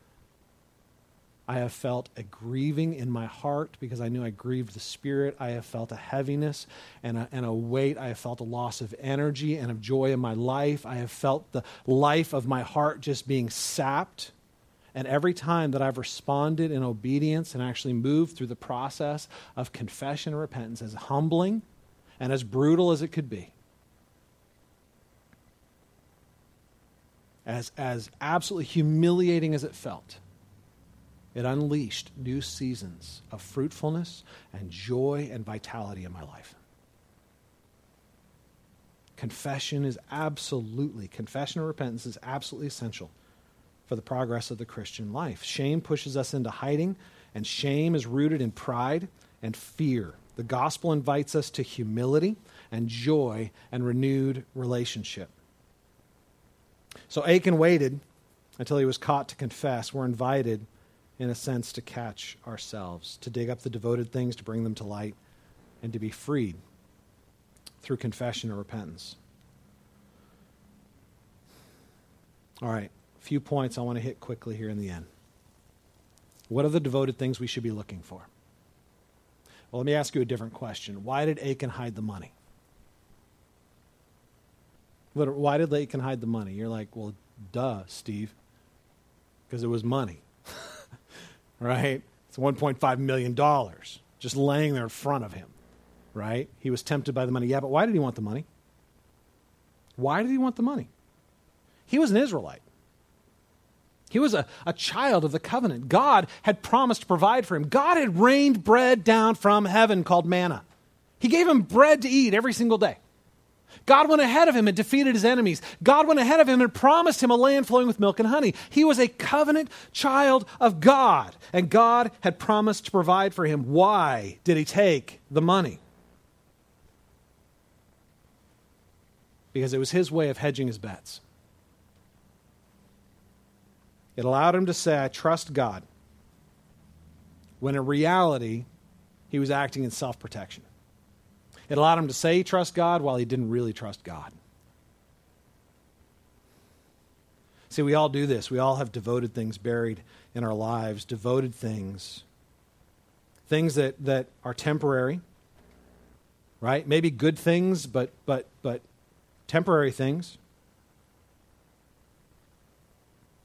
I have felt a grieving in my heart because I knew I grieved the Spirit. I have felt a heaviness and a, and a weight. I have felt a loss of energy and of joy in my life. I have felt the life of my heart just being sapped. And every time that I've responded in obedience and actually moved through the process of confession and repentance, as humbling and as brutal as it could be, as, as absolutely humiliating as it felt, it unleashed new seasons of fruitfulness and joy and vitality in my life. Confession is absolutely, confession and repentance is absolutely essential for the progress of the Christian life. Shame pushes us into hiding, and shame is rooted in pride and fear. The gospel invites us to humility and joy and renewed relationship. So Achan waited until he was caught to confess. We're invited, in a sense, to catch ourselves, to dig up the devoted things, to bring them to light, and to be freed through confession and repentance. All right few points I want to hit quickly here in the end. What are the devoted things we should be looking for? Well, let me ask you a different question. Why did Achan hide the money? Why did Achan hide the money? You're like, well, duh, Steve. Because it was money. right? It's $1.5 million just laying there in front of him. Right? He was tempted by the money. Yeah, but why did he want the money? Why did he want the money? He was an Israelite. He was a, a child of the covenant. God had promised to provide for him. God had rained bread down from heaven called manna. He gave him bread to eat every single day. God went ahead of him and defeated his enemies. God went ahead of him and promised him a land flowing with milk and honey. He was a covenant child of God, and God had promised to provide for him. Why did he take the money? Because it was his way of hedging his bets. It allowed him to say, I trust God, when in reality, he was acting in self protection. It allowed him to say he trusts God while he didn't really trust God. See, we all do this. We all have devoted things buried in our lives, devoted things, things that, that are temporary, right? Maybe good things, but, but, but temporary things.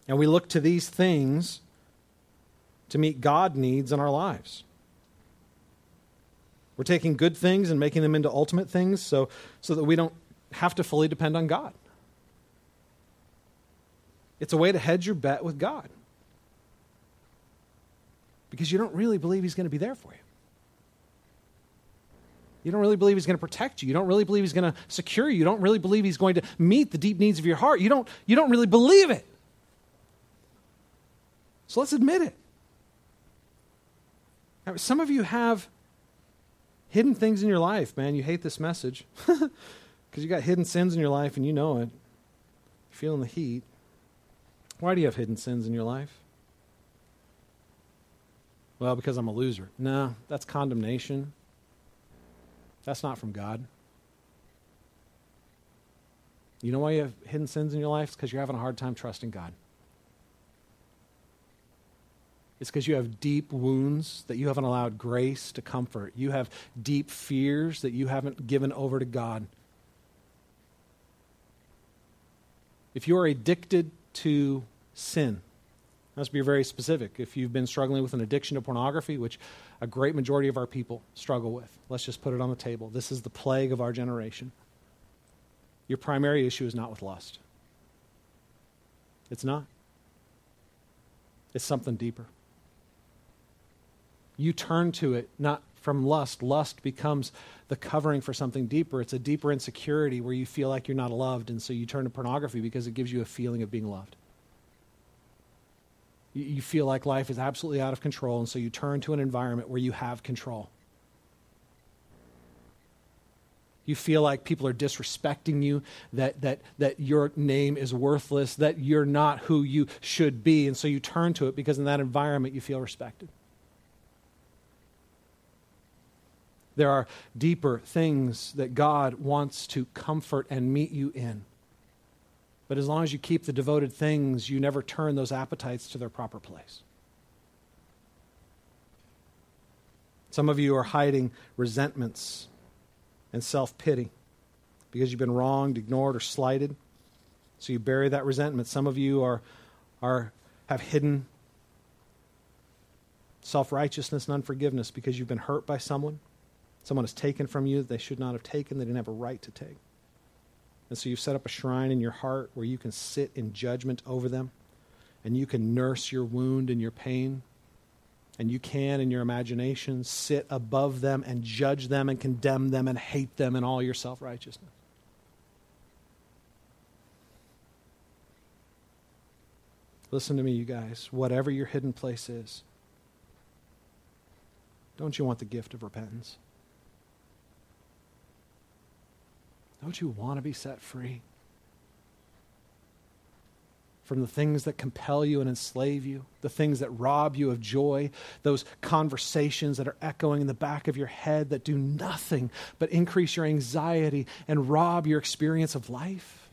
And we look to these things to meet God needs in our lives. We're taking good things and making them into ultimate things so, so that we don't have to fully depend on God. It's a way to hedge your bet with God because you don't really believe He's going to be there for you. You don't really believe He's going to protect you. You don't really believe He's going to secure you. You don't really believe He's going to meet the deep needs of your heart. You don't, you don't really believe it. So let's admit it. Now, some of you have hidden things in your life, man. You hate this message because you got hidden sins in your life and you know it. You're feeling the heat. Why do you have hidden sins in your life? Well, because I'm a loser. No, that's condemnation. That's not from God. You know why you have hidden sins in your life? It's because you're having a hard time trusting God. It's because you have deep wounds that you haven't allowed grace to comfort. You have deep fears that you haven't given over to God. If you are addicted to sin, let's be very specific. If you've been struggling with an addiction to pornography, which a great majority of our people struggle with, let's just put it on the table. This is the plague of our generation. Your primary issue is not with lust, it's not, it's something deeper you turn to it not from lust. Lust becomes the covering for something deeper. It's a deeper insecurity where you feel like you're not loved, and so you turn to pornography because it gives you a feeling of being loved. You feel like life is absolutely out of control, and so you turn to an environment where you have control. You feel like people are disrespecting you, that, that, that your name is worthless, that you're not who you should be, and so you turn to it because in that environment you feel respected. There are deeper things that God wants to comfort and meet you in. But as long as you keep the devoted things, you never turn those appetites to their proper place. Some of you are hiding resentments and self pity because you've been wronged, ignored, or slighted. So you bury that resentment. Some of you are, are, have hidden self righteousness and unforgiveness because you've been hurt by someone. Someone has taken from you that they should not have taken, they didn't have a right to take. And so you've set up a shrine in your heart where you can sit in judgment over them and you can nurse your wound and your pain. And you can, in your imagination, sit above them and judge them and condemn them and hate them in all your self righteousness. Listen to me, you guys. Whatever your hidden place is, don't you want the gift of repentance? Don't you want to be set free? From the things that compel you and enslave you, the things that rob you of joy, those conversations that are echoing in the back of your head that do nothing but increase your anxiety and rob your experience of life.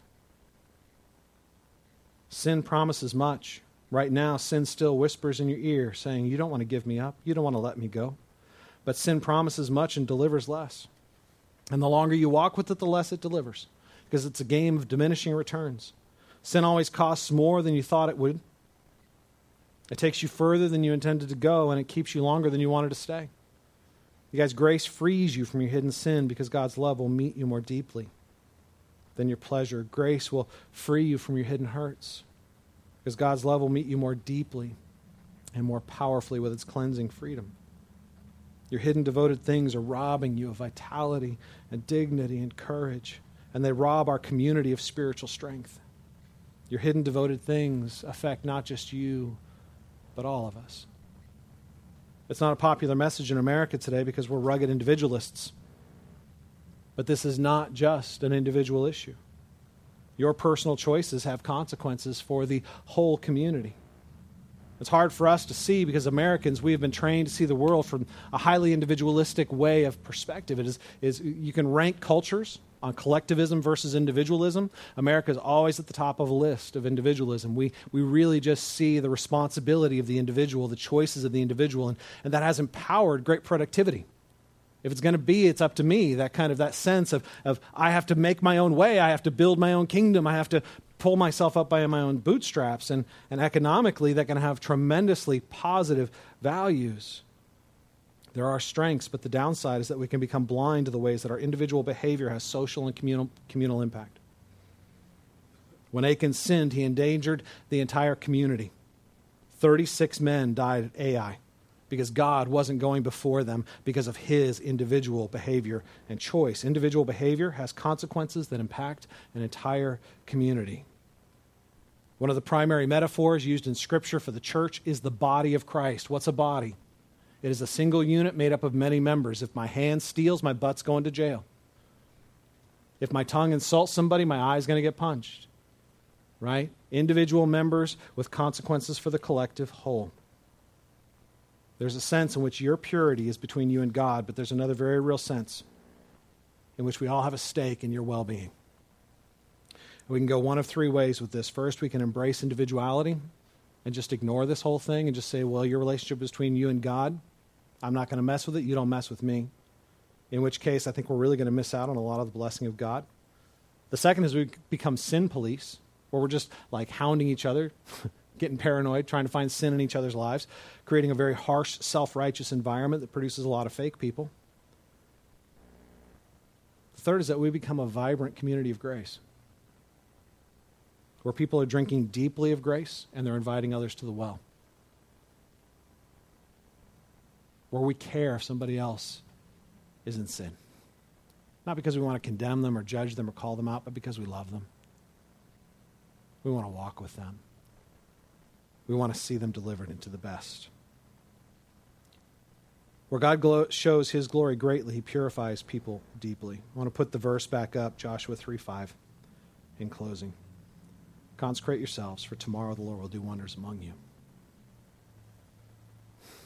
Sin promises much. Right now, sin still whispers in your ear, saying, You don't want to give me up. You don't want to let me go. But sin promises much and delivers less. And the longer you walk with it, the less it delivers because it's a game of diminishing returns. Sin always costs more than you thought it would. It takes you further than you intended to go, and it keeps you longer than you wanted to stay. You guys, grace frees you from your hidden sin because God's love will meet you more deeply than your pleasure. Grace will free you from your hidden hurts because God's love will meet you more deeply and more powerfully with its cleansing freedom. Your hidden devoted things are robbing you of vitality and dignity and courage, and they rob our community of spiritual strength. Your hidden devoted things affect not just you, but all of us. It's not a popular message in America today because we're rugged individualists. But this is not just an individual issue. Your personal choices have consequences for the whole community. It's hard for us to see because Americans, we have been trained to see the world from a highly individualistic way of perspective. It is, is you can rank cultures on collectivism versus individualism. America is always at the top of a list of individualism. We, we really just see the responsibility of the individual, the choices of the individual, and, and that has empowered great productivity. If it's going to be, it's up to me. That kind of that sense of, of I have to make my own way. I have to build my own kingdom. I have to pull myself up by my own bootstraps. And, and economically, that can have tremendously positive values. There are strengths, but the downside is that we can become blind to the ways that our individual behavior has social and communal, communal impact. When Achan sinned, he endangered the entire community. 36 men died at Ai because God wasn't going before them because of his individual behavior and choice. Individual behavior has consequences that impact an entire community. One of the primary metaphors used in Scripture for the church is the body of Christ. What's a body? It is a single unit made up of many members. If my hand steals, my butt's going to jail. If my tongue insults somebody, my eye's going to get punched. Right? Individual members with consequences for the collective whole. There's a sense in which your purity is between you and God, but there's another very real sense in which we all have a stake in your well being. We can go one of three ways with this. First, we can embrace individuality and just ignore this whole thing and just say, well, your relationship between you and God. I'm not going to mess with it. You don't mess with me. In which case, I think we're really going to miss out on a lot of the blessing of God. The second is we become sin police, where we're just like hounding each other. getting paranoid, trying to find sin in each other's lives, creating a very harsh, self righteous environment that produces a lot of fake people. The third is that we become a vibrant community of grace, where people are drinking deeply of grace and they're inviting others to the well. Where we care if somebody else is in sin. Not because we want to condemn them or judge them or call them out, but because we love them. We want to walk with them. We want to see them delivered into the best. Where God glo- shows his glory greatly, he purifies people deeply. I want to put the verse back up, Joshua 3 5, in closing. Consecrate yourselves, for tomorrow the Lord will do wonders among you.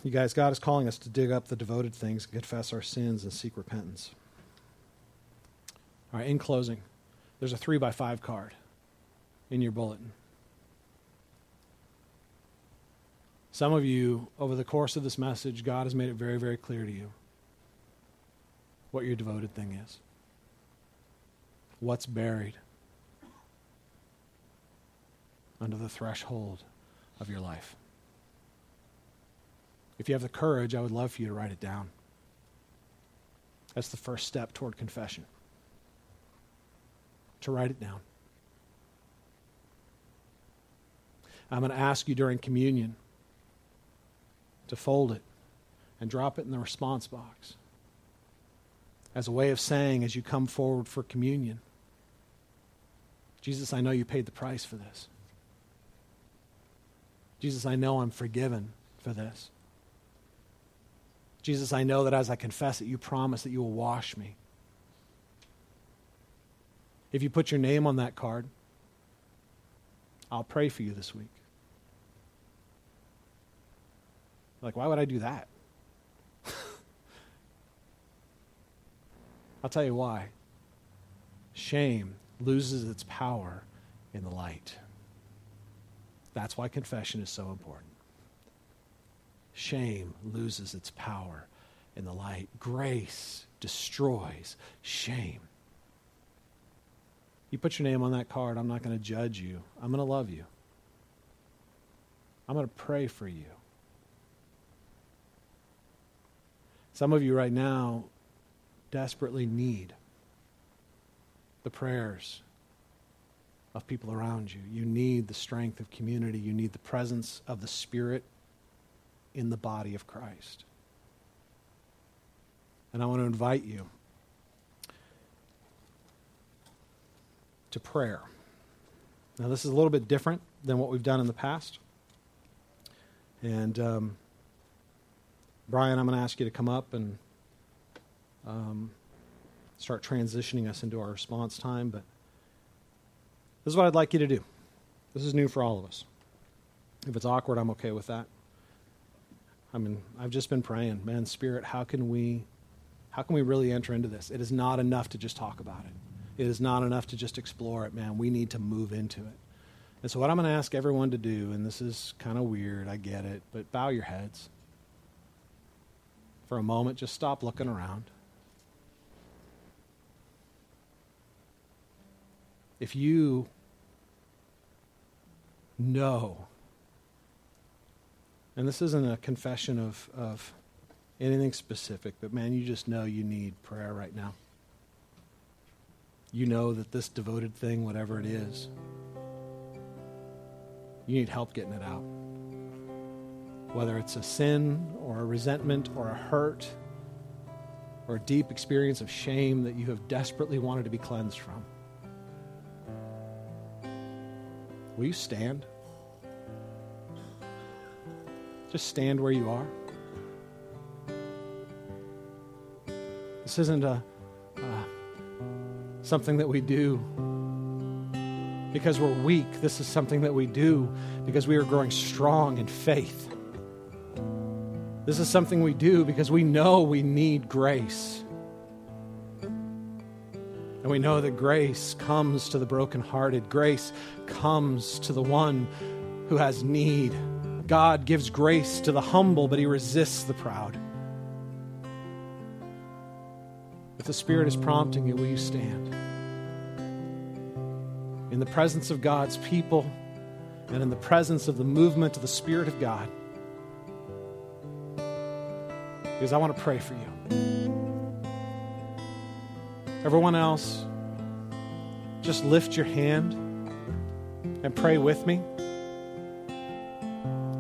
You guys, God is calling us to dig up the devoted things, confess our sins, and seek repentance. All right, in closing, there's a three by five card in your bulletin. Some of you, over the course of this message, God has made it very, very clear to you what your devoted thing is, what's buried under the threshold of your life. If you have the courage, I would love for you to write it down. That's the first step toward confession. To write it down. I'm going to ask you during communion to fold it and drop it in the response box as a way of saying, as you come forward for communion, Jesus, I know you paid the price for this. Jesus, I know I'm forgiven for this. Jesus, I know that as I confess it, you promise that you will wash me. If you put your name on that card, I'll pray for you this week. Like, why would I do that? I'll tell you why. Shame loses its power in the light. That's why confession is so important. Shame loses its power in the light. Grace destroys shame. You put your name on that card, I'm not going to judge you. I'm going to love you. I'm going to pray for you. Some of you right now desperately need the prayers of people around you. You need the strength of community. You need the presence of the Spirit in the body of Christ. And I want to invite you to prayer. Now, this is a little bit different than what we've done in the past. And um, Brian, I'm going to ask you to come up and um, start transitioning us into our response time. But this is what I'd like you to do. This is new for all of us. If it's awkward, I'm okay with that. I mean, I've just been praying, man, Spirit, how can we, how can we really enter into this? It is not enough to just talk about it. It is not enough to just explore it, man. We need to move into it. And so, what I'm going to ask everyone to do, and this is kind of weird, I get it, but bow your heads. For a moment, just stop looking around. If you know, and this isn't a confession of, of anything specific, but man, you just know you need prayer right now. You know that this devoted thing, whatever it is, you need help getting it out. Whether it's a sin or a resentment or a hurt or a deep experience of shame that you have desperately wanted to be cleansed from. Will you stand? Just stand where you are. This isn't a, something that we do because we're weak. This is something that we do because we are growing strong in faith. This is something we do because we know we need grace. And we know that grace comes to the brokenhearted. Grace comes to the one who has need. God gives grace to the humble, but he resists the proud. If the Spirit is prompting you, will you stand? In the presence of God's people and in the presence of the movement of the Spirit of God. Because I want to pray for you. Everyone else, just lift your hand and pray with me.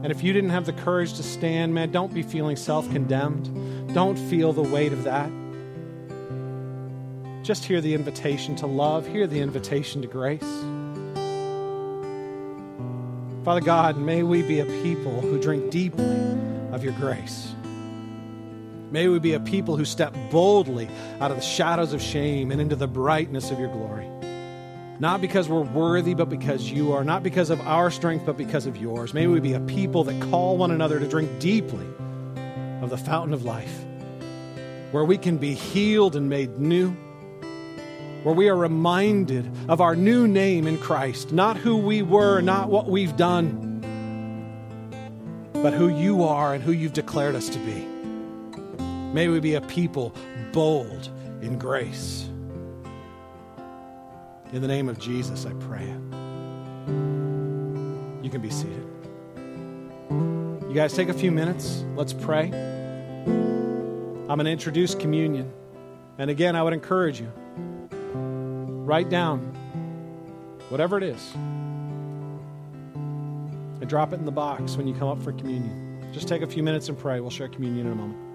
And if you didn't have the courage to stand, man, don't be feeling self condemned. Don't feel the weight of that. Just hear the invitation to love, hear the invitation to grace. Father God, may we be a people who drink deeply of your grace. May we be a people who step boldly out of the shadows of shame and into the brightness of your glory. Not because we're worthy, but because you are. Not because of our strength, but because of yours. May we be a people that call one another to drink deeply of the fountain of life, where we can be healed and made new, where we are reminded of our new name in Christ, not who we were, not what we've done, but who you are and who you've declared us to be. May we be a people bold in grace. In the name of Jesus, I pray. You can be seated. You guys take a few minutes. Let's pray. I'm going to introduce communion. And again, I would encourage you write down whatever it is and drop it in the box when you come up for communion. Just take a few minutes and pray. We'll share communion in a moment.